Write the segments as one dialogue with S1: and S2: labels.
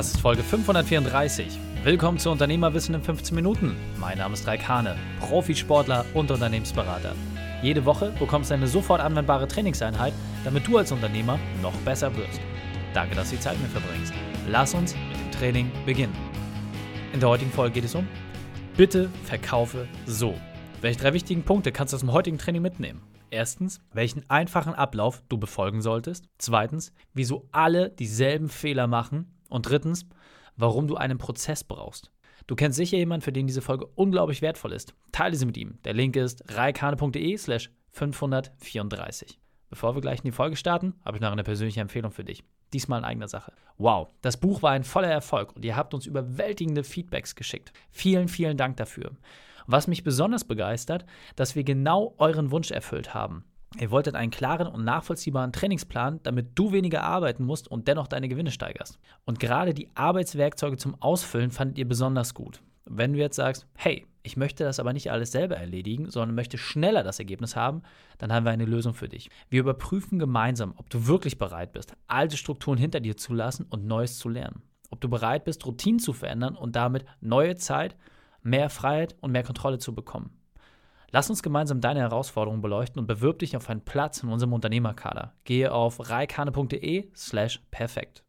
S1: Das ist Folge 534. Willkommen zu Unternehmerwissen in 15 Minuten. Mein Name ist Raik Hane, Profisportler und Unternehmensberater. Jede Woche bekommst du eine sofort anwendbare Trainingseinheit, damit du als Unternehmer noch besser wirst. Danke, dass du die Zeit mit mir verbringst. Lass uns mit dem Training beginnen. In der heutigen Folge geht es um Bitte verkaufe so. Welche drei wichtigen Punkte kannst du aus dem heutigen Training mitnehmen? Erstens, welchen einfachen Ablauf du befolgen solltest. Zweitens, wieso alle dieselben Fehler machen. Und drittens, warum du einen Prozess brauchst. Du kennst sicher jemanden, für den diese Folge unglaublich wertvoll ist. Teile sie mit ihm. Der Link ist reikane.de slash 534. Bevor wir gleich in die Folge starten, habe ich noch eine persönliche Empfehlung für dich. Diesmal in eigener Sache. Wow, das Buch war ein voller Erfolg und ihr habt uns überwältigende Feedbacks geschickt. Vielen, vielen Dank dafür. Was mich besonders begeistert, dass wir genau euren Wunsch erfüllt haben. Ihr wolltet einen klaren und nachvollziehbaren Trainingsplan, damit du weniger arbeiten musst und dennoch deine Gewinne steigerst. Und gerade die Arbeitswerkzeuge zum Ausfüllen fandet ihr besonders gut. Wenn du jetzt sagst, hey, ich möchte das aber nicht alles selber erledigen, sondern möchte schneller das Ergebnis haben, dann haben wir eine Lösung für dich. Wir überprüfen gemeinsam, ob du wirklich bereit bist, alte Strukturen hinter dir zu lassen und Neues zu lernen. Ob du bereit bist, Routinen zu verändern und damit neue Zeit mehr Freiheit und mehr Kontrolle zu bekommen. Lass uns gemeinsam deine Herausforderungen beleuchten und bewirb dich auf einen Platz in unserem Unternehmerkader. Gehe auf reikane.de slash perfekt.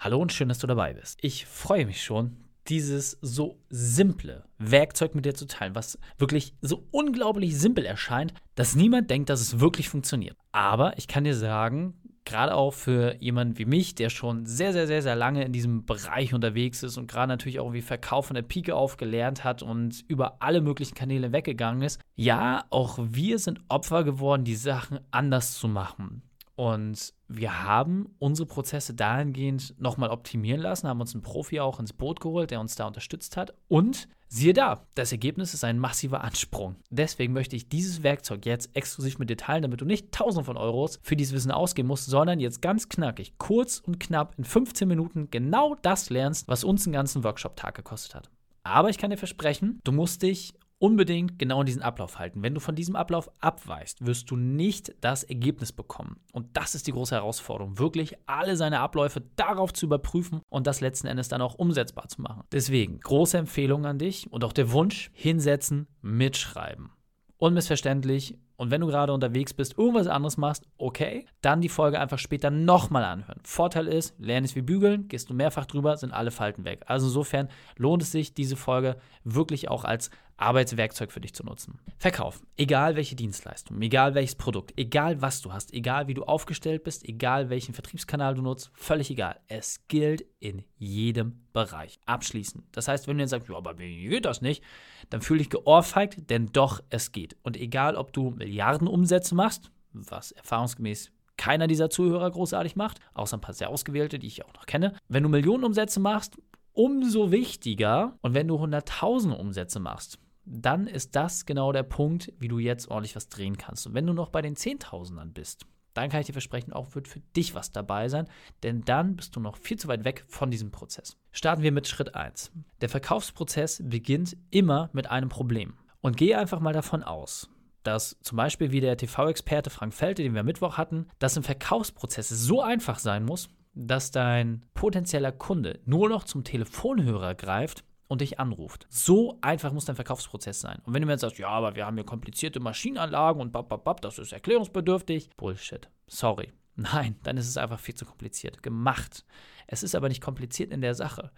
S1: Hallo und schön, dass du dabei bist. Ich freue mich schon, dieses so simple Werkzeug mit dir zu teilen, was wirklich so unglaublich simpel erscheint, dass niemand denkt, dass es wirklich funktioniert. Aber ich kann dir sagen, gerade auch für jemanden wie mich, der schon sehr, sehr, sehr, sehr lange in diesem Bereich unterwegs ist und gerade natürlich auch wie Verkauf von der Pike auf gelernt hat und über alle möglichen Kanäle weggegangen ist. Ja, auch wir sind Opfer geworden, die Sachen anders zu machen. Und wir haben unsere Prozesse dahingehend nochmal optimieren lassen, haben uns einen Profi auch ins Boot geholt, der uns da unterstützt hat. Und siehe da, das Ergebnis ist ein massiver Ansprung. Deswegen möchte ich dieses Werkzeug jetzt exklusiv mit dir teilen, damit du nicht tausend von Euros für dieses Wissen ausgeben musst, sondern jetzt ganz knackig, kurz und knapp in 15 Minuten genau das lernst, was uns einen ganzen Workshop-Tag gekostet hat. Aber ich kann dir versprechen, du musst dich unbedingt genau in diesen Ablauf halten. Wenn du von diesem Ablauf abweichst, wirst du nicht das Ergebnis bekommen. Und das ist die große Herausforderung, wirklich alle seine Abläufe darauf zu überprüfen und das letzten Endes dann auch umsetzbar zu machen. Deswegen große Empfehlung an dich und auch der Wunsch, hinsetzen, mitschreiben. Unmissverständlich, und wenn du gerade unterwegs bist, irgendwas anderes machst, okay, dann die Folge einfach später nochmal anhören. Vorteil ist, lerne es wie bügeln, gehst du mehrfach drüber, sind alle Falten weg. Also insofern lohnt es sich, diese Folge wirklich auch als Arbeitswerkzeug für dich zu nutzen. Verkauf, egal welche Dienstleistung, egal welches Produkt, egal was du hast, egal wie du aufgestellt bist, egal welchen Vertriebskanal du nutzt, völlig egal. Es gilt in jedem Bereich. Abschließend. Das heißt, wenn du jetzt sagst, ja, aber wie geht das nicht, dann fühle dich geohrfeigt, denn doch, es geht. Und egal, ob du Milliardenumsätze machst, was erfahrungsgemäß keiner dieser Zuhörer großartig macht, außer ein paar sehr ausgewählte, die ich auch noch kenne. Wenn du Millionenumsätze machst, umso wichtiger. Und wenn du 100.000 Umsätze machst, dann ist das genau der Punkt, wie du jetzt ordentlich was drehen kannst. Und wenn du noch bei den Zehntausendern bist, dann kann ich dir versprechen, auch wird für dich was dabei sein, denn dann bist du noch viel zu weit weg von diesem Prozess. Starten wir mit Schritt 1. Der Verkaufsprozess beginnt immer mit einem Problem. Und gehe einfach mal davon aus, dass zum Beispiel wie der TV-Experte Frank Felte, den wir am Mittwoch hatten, dass im Verkaufsprozess so einfach sein muss, dass dein potenzieller Kunde nur noch zum Telefonhörer greift und dich anruft. So einfach muss dein Verkaufsprozess sein. Und wenn du mir jetzt sagst, ja, aber wir haben hier komplizierte Maschinenanlagen und bap, bap, bap, das ist erklärungsbedürftig. Bullshit. Sorry. Nein, dann ist es einfach viel zu kompliziert gemacht. Es ist aber nicht kompliziert in der Sache.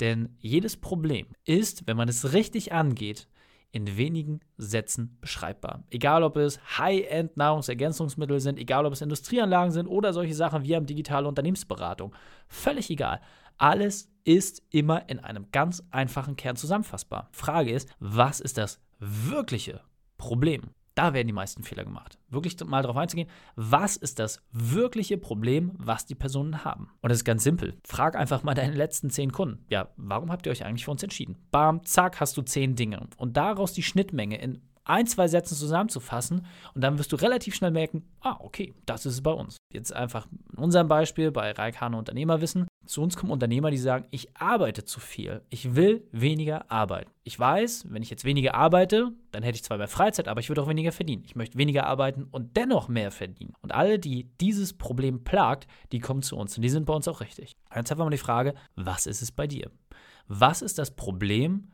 S1: Denn jedes Problem ist, wenn man es richtig angeht, in wenigen Sätzen beschreibbar. Egal, ob es High-End Nahrungsergänzungsmittel sind, egal, ob es Industrieanlagen sind oder solche Sachen wie am digitale Unternehmensberatung. Völlig egal. Alles ist immer in einem ganz einfachen Kern zusammenfassbar. Frage ist, was ist das wirkliche Problem? Da werden die meisten Fehler gemacht. Wirklich mal darauf einzugehen, was ist das wirkliche Problem, was die Personen haben? Und es ist ganz simpel. Frag einfach mal deine letzten zehn Kunden. Ja, warum habt ihr euch eigentlich für uns entschieden? Bam, zack, hast du zehn Dinge. Und daraus die Schnittmenge in ein, zwei Sätzen zusammenzufassen und dann wirst du relativ schnell merken, ah, okay, das ist es bei uns. Jetzt einfach in unserem Beispiel bei Reikane Unternehmerwissen. Zu uns kommen Unternehmer, die sagen, ich arbeite zu viel. Ich will weniger arbeiten. Ich weiß, wenn ich jetzt weniger arbeite, dann hätte ich zwar mehr Freizeit, aber ich würde auch weniger verdienen. Ich möchte weniger arbeiten und dennoch mehr verdienen. Und alle, die dieses Problem plagt, die kommen zu uns und die sind bei uns auch richtig. Jetzt wir mal die Frage, was ist es bei dir? Was ist das Problem,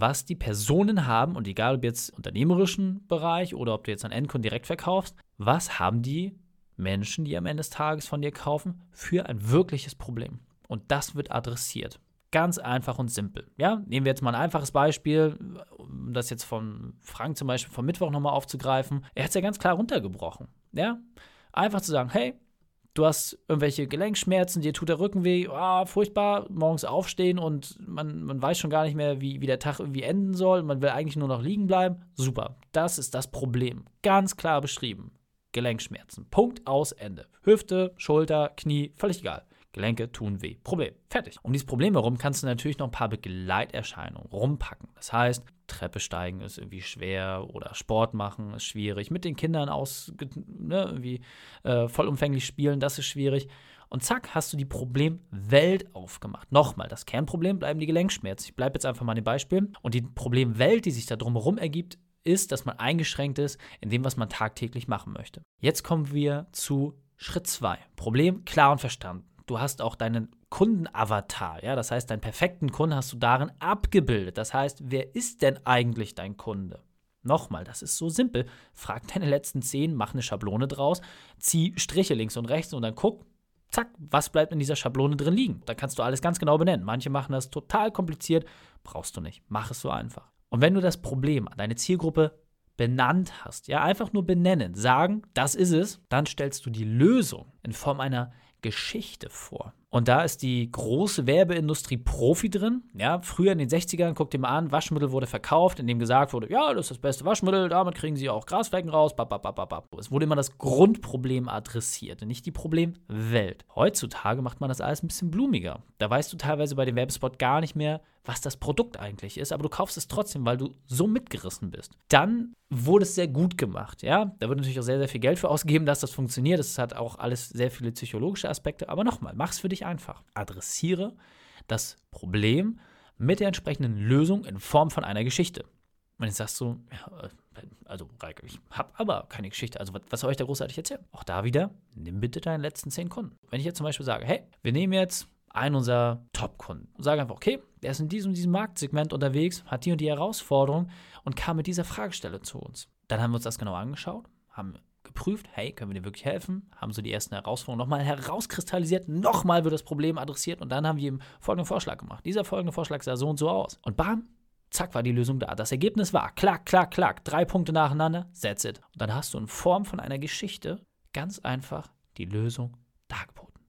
S1: was die Personen haben, und egal ob jetzt unternehmerischen Bereich oder ob du jetzt an Endkunden direkt verkaufst, was haben die Menschen, die am Ende des Tages von dir kaufen, für ein wirkliches Problem? Und das wird adressiert. Ganz einfach und simpel. Ja, nehmen wir jetzt mal ein einfaches Beispiel, um das jetzt von Frank zum Beispiel vom Mittwoch nochmal aufzugreifen. Er hat es ja ganz klar runtergebrochen. Ja, einfach zu sagen, hey, du hast irgendwelche Gelenkschmerzen, dir tut der Rücken weh, oh, furchtbar, morgens aufstehen und man, man weiß schon gar nicht mehr, wie, wie der Tag irgendwie enden soll. Man will eigentlich nur noch liegen bleiben. Super, das ist das Problem. Ganz klar beschrieben. Gelenkschmerzen. Punkt aus Ende. Hüfte, Schulter, Knie, völlig egal. Gelenke tun weh. Problem. Fertig. Um dieses Problem herum kannst du natürlich noch ein paar Begleiterscheinungen rumpacken. Das heißt, Treppe steigen ist irgendwie schwer oder Sport machen ist schwierig. Mit den Kindern aus, ne, irgendwie äh, vollumfänglich spielen, das ist schwierig. Und zack, hast du die Problemwelt aufgemacht. Nochmal, das Kernproblem bleiben die Gelenkschmerzen. Ich bleibe jetzt einfach mal an dem Beispiel. Und die Problemwelt, die sich da drumherum ergibt, ist, dass man eingeschränkt ist in dem, was man tagtäglich machen möchte. Jetzt kommen wir zu Schritt 2. Problem klar und verstanden. Du hast auch deinen Kundenavatar, ja, das heißt, deinen perfekten Kunden hast du darin abgebildet. Das heißt, wer ist denn eigentlich dein Kunde? Nochmal, das ist so simpel. Frag deine letzten zehn, mach eine Schablone draus, zieh Striche links und rechts und dann guck, zack, was bleibt in dieser Schablone drin liegen. Da kannst du alles ganz genau benennen. Manche machen das total kompliziert, brauchst du nicht. Mach es so einfach. Und wenn du das Problem an deine Zielgruppe benannt hast, ja, einfach nur benennen, sagen, das ist es, dann stellst du die Lösung in Form einer Geschichte vor. Und da ist die große Werbeindustrie Profi drin. Ja, früher in den 60ern, guckt ihr mal an, Waschmittel wurde verkauft, in dem gesagt wurde, ja, das ist das beste Waschmittel, damit kriegen sie auch Grasflecken raus. Bababababab. Es wurde immer das Grundproblem adressiert, nicht die Problemwelt. Heutzutage macht man das alles ein bisschen blumiger. Da weißt du teilweise bei dem Werbespot gar nicht mehr, was das Produkt eigentlich ist, aber du kaufst es trotzdem, weil du so mitgerissen bist. Dann wurde es sehr gut gemacht, ja. Da wird natürlich auch sehr, sehr viel Geld für ausgegeben, dass das funktioniert. Das hat auch alles sehr viele psychologische Aspekte. Aber nochmal, mach es für dich einfach. Adressiere das Problem mit der entsprechenden Lösung in Form von einer Geschichte. Und jetzt sagst du, ja, äh, also Reike, ich habe aber keine Geschichte. Also was, was soll ich da großartig erzählen? Auch da wieder, nimm bitte deinen letzten zehn Kunden. Wenn ich jetzt zum Beispiel sage, hey, wir nehmen jetzt einen unserer Top-Kunden und sagen einfach, okay, der ist in diesem, diesem Marktsegment unterwegs, hat die und die Herausforderung und kam mit dieser Fragestelle zu uns. Dann haben wir uns das genau angeschaut, haben geprüft, hey, können wir dir wirklich helfen? Haben so die ersten Herausforderungen nochmal herauskristallisiert, nochmal wird das Problem adressiert und dann haben wir ihm folgenden Vorschlag gemacht. Dieser folgende Vorschlag sah so und so aus. Und bam, zack, war die Lösung da. Das Ergebnis war, klack, klack, klack, drei Punkte nacheinander, that's it. Und dann hast du in Form von einer Geschichte ganz einfach die Lösung dargeboten.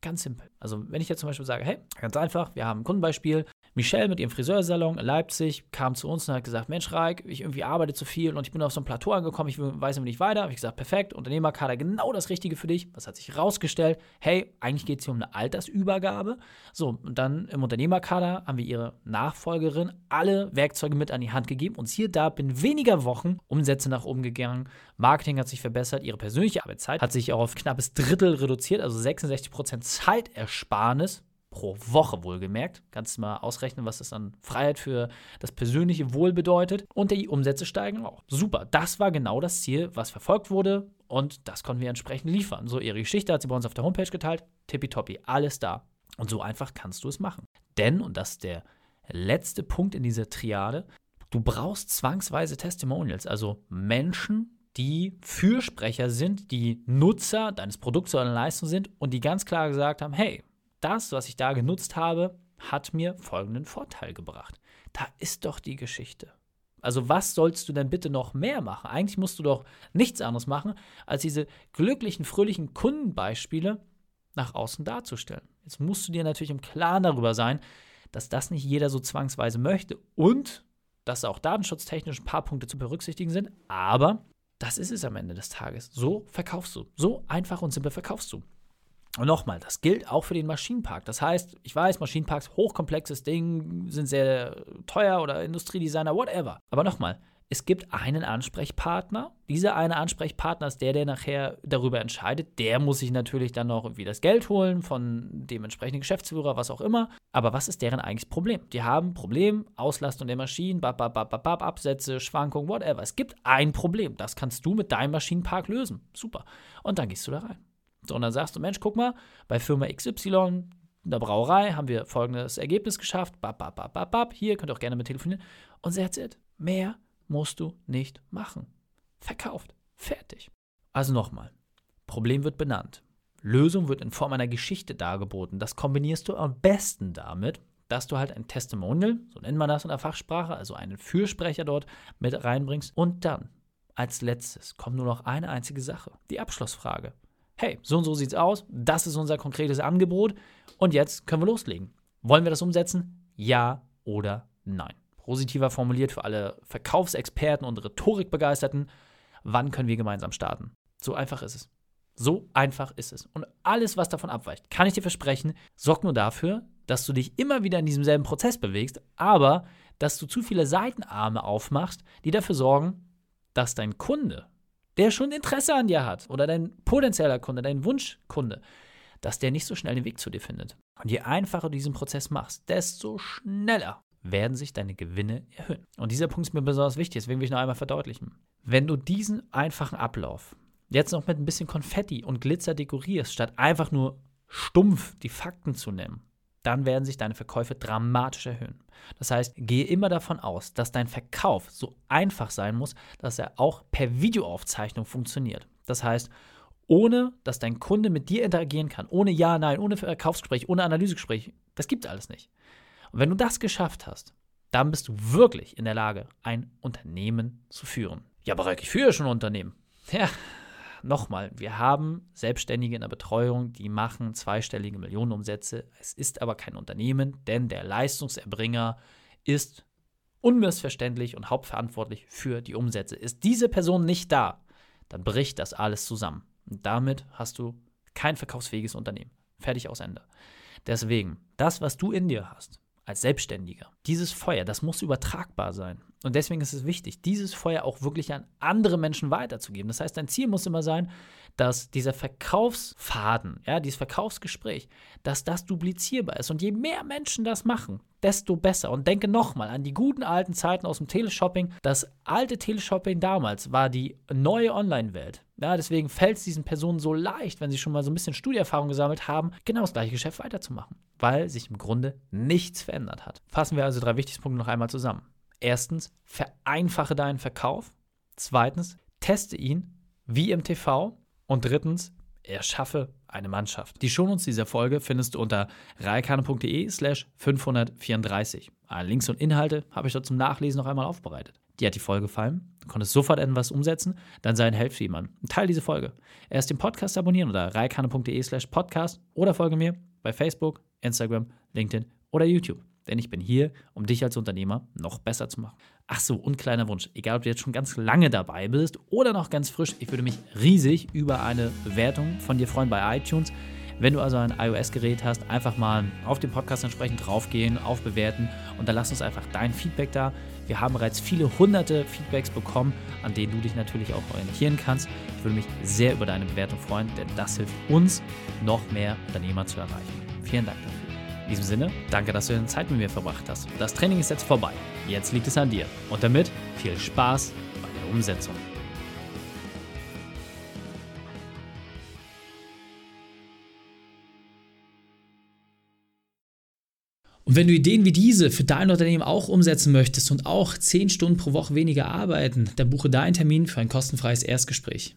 S1: Ganz simpel. Also, wenn ich jetzt zum Beispiel sage, hey, ganz einfach, wir haben ein Kundenbeispiel, Michelle mit ihrem Friseursalon in Leipzig kam zu uns und hat gesagt: Mensch, Raik, ich irgendwie arbeite zu viel und ich bin auf so ein Plateau angekommen, ich weiß immer nicht weiter. Habe ich gesagt: Perfekt, Unternehmerkader, genau das Richtige für dich. Was hat sich herausgestellt? Hey, eigentlich geht es hier um eine Altersübergabe. So, und dann im Unternehmerkader haben wir ihre Nachfolgerin alle Werkzeuge mit an die Hand gegeben und hier da bin weniger Wochen Umsätze nach oben gegangen, Marketing hat sich verbessert, ihre persönliche Arbeitszeit hat sich auch auf knappes Drittel reduziert, also 66% Zeitersparnis pro Woche wohlgemerkt. Kannst du mal ausrechnen, was das an Freiheit für das persönliche Wohl bedeutet. Und die Umsätze steigen auch. Super, das war genau das Ziel, was verfolgt wurde. Und das konnten wir entsprechend liefern. So, ihre Geschichte hat sie bei uns auf der Homepage geteilt. Tippitoppi, alles da. Und so einfach kannst du es machen. Denn, und das ist der letzte Punkt in dieser Triade, du brauchst zwangsweise Testimonials, also Menschen, die Fürsprecher sind, die Nutzer deines Produkts oder deiner Leistung sind und die ganz klar gesagt haben, hey, das, was ich da genutzt habe, hat mir folgenden Vorteil gebracht. Da ist doch die Geschichte. Also was sollst du denn bitte noch mehr machen? Eigentlich musst du doch nichts anderes machen, als diese glücklichen, fröhlichen Kundenbeispiele nach außen darzustellen. Jetzt musst du dir natürlich im Klaren darüber sein, dass das nicht jeder so zwangsweise möchte und dass auch datenschutztechnisch ein paar Punkte zu berücksichtigen sind, aber das ist es am Ende des Tages. So verkaufst du. So einfach und simpel verkaufst du. Und nochmal, das gilt auch für den Maschinenpark. Das heißt, ich weiß, Maschinenparks, hochkomplexes Ding, sind sehr teuer oder Industriedesigner, whatever. Aber nochmal, es gibt einen Ansprechpartner. Dieser eine Ansprechpartner ist der, der nachher darüber entscheidet. Der muss sich natürlich dann noch irgendwie das Geld holen von dem entsprechenden Geschäftsführer, was auch immer. Aber was ist deren eigentliches Problem? Die haben ein Problem, Auslastung der Maschinen, bab, bab, bab, bab, Absätze, Schwankungen, whatever. Es gibt ein Problem. Das kannst du mit deinem Maschinenpark lösen. Super. Und dann gehst du da rein. So, und dann sagst du, Mensch, guck mal, bei Firma XY, in der Brauerei, haben wir folgendes Ergebnis geschafft. Bab, bab, bab, bab, bab. Hier könnt ihr auch gerne mit telefonieren. Und that's it. Mehr musst du nicht machen. Verkauft. Fertig. Also nochmal. Problem wird benannt. Lösung wird in Form einer Geschichte dargeboten. Das kombinierst du am besten damit, dass du halt ein Testimonial, so nennt man das in der Fachsprache, also einen Fürsprecher dort mit reinbringst. Und dann, als letztes, kommt nur noch eine einzige Sache. Die Abschlussfrage. Hey, so und so sieht's aus. Das ist unser konkretes Angebot. Und jetzt können wir loslegen. Wollen wir das umsetzen? Ja oder nein? positiver formuliert für alle Verkaufsexperten und Rhetorikbegeisterten, wann können wir gemeinsam starten? So einfach ist es. So einfach ist es. Und alles, was davon abweicht, kann ich dir versprechen, sorgt nur dafür, dass du dich immer wieder in diesem selben Prozess bewegst, aber dass du zu viele Seitenarme aufmachst, die dafür sorgen, dass dein Kunde, der schon Interesse an dir hat, oder dein potenzieller Kunde, dein Wunschkunde, dass der nicht so schnell den Weg zu dir findet. Und je einfacher du diesen Prozess machst, desto schneller werden sich deine Gewinne erhöhen. Und dieser Punkt ist mir besonders wichtig, deswegen will ich noch einmal verdeutlichen. Wenn du diesen einfachen Ablauf jetzt noch mit ein bisschen Konfetti und Glitzer dekorierst, statt einfach nur stumpf die Fakten zu nehmen, dann werden sich deine Verkäufe dramatisch erhöhen. Das heißt, gehe immer davon aus, dass dein Verkauf so einfach sein muss, dass er auch per Videoaufzeichnung funktioniert. Das heißt, ohne dass dein Kunde mit dir interagieren kann, ohne Ja, Nein, ohne Verkaufsgespräch, ohne Analysegespräch, das gibt es alles nicht. Und wenn du das geschafft hast, dann bist du wirklich in der Lage, ein Unternehmen zu führen. Ja, aber ich führe schon ein Unternehmen. Ja, nochmal, wir haben Selbstständige in der Betreuung, die machen zweistellige Millionenumsätze. Es ist aber kein Unternehmen, denn der Leistungserbringer ist unmissverständlich und hauptverantwortlich für die Umsätze. Ist diese Person nicht da, dann bricht das alles zusammen. Und damit hast du kein verkaufsfähiges Unternehmen. Fertig aus Ende. Deswegen, das, was du in dir hast, als Selbstständiger. Dieses Feuer, das muss übertragbar sein. Und deswegen ist es wichtig, dieses Feuer auch wirklich an andere Menschen weiterzugeben. Das heißt, dein Ziel muss immer sein, dass dieser Verkaufsfaden, ja, dieses Verkaufsgespräch, dass das duplizierbar ist. Und je mehr Menschen das machen, desto besser. Und denke nochmal an die guten alten Zeiten aus dem Teleshopping. Das alte Teleshopping damals war die neue Online-Welt. Ja, deswegen fällt es diesen Personen so leicht, wenn sie schon mal so ein bisschen Studieerfahrung gesammelt haben, genau das gleiche Geschäft weiterzumachen, weil sich im Grunde nichts verändert hat. Fassen wir also drei wichtigste Punkte noch einmal zusammen. Erstens, vereinfache deinen Verkauf. Zweitens, teste ihn wie im TV. Und drittens, erschaffe eine Mannschaft. Die Shownotes dieser Folge findest du unter reikane.de slash 534. Alle Links und Inhalte habe ich dort zum Nachlesen noch einmal aufbereitet. Dir hat die Folge gefallen? Du konntest sofort etwas umsetzen? Dann sei ein Helf für jemanden. Teil diese Folge. Erst den Podcast abonnieren unter reikane.de slash podcast oder folge mir bei Facebook, Instagram, LinkedIn oder YouTube. Denn ich bin hier, um dich als Unternehmer noch besser zu machen. Ach so, und kleiner Wunsch, egal ob du jetzt schon ganz lange dabei bist oder noch ganz frisch, ich würde mich riesig über eine Bewertung von dir freuen bei iTunes. Wenn du also ein iOS-Gerät hast, einfach mal auf den Podcast entsprechend draufgehen, auf Bewerten und dann lass uns einfach dein Feedback da. Wir haben bereits viele hunderte Feedbacks bekommen, an denen du dich natürlich auch orientieren kannst. Ich würde mich sehr über deine Bewertung freuen, denn das hilft uns, noch mehr Unternehmer zu erreichen. Vielen Dank dafür. In diesem Sinne, danke, dass du deine Zeit mit mir verbracht hast. Das Training ist jetzt vorbei. Jetzt liegt es an dir. Und damit viel Spaß bei der Umsetzung. Und wenn du Ideen wie diese für dein Unternehmen auch umsetzen möchtest und auch 10 Stunden pro Woche weniger arbeiten, dann buche deinen Termin für ein kostenfreies Erstgespräch.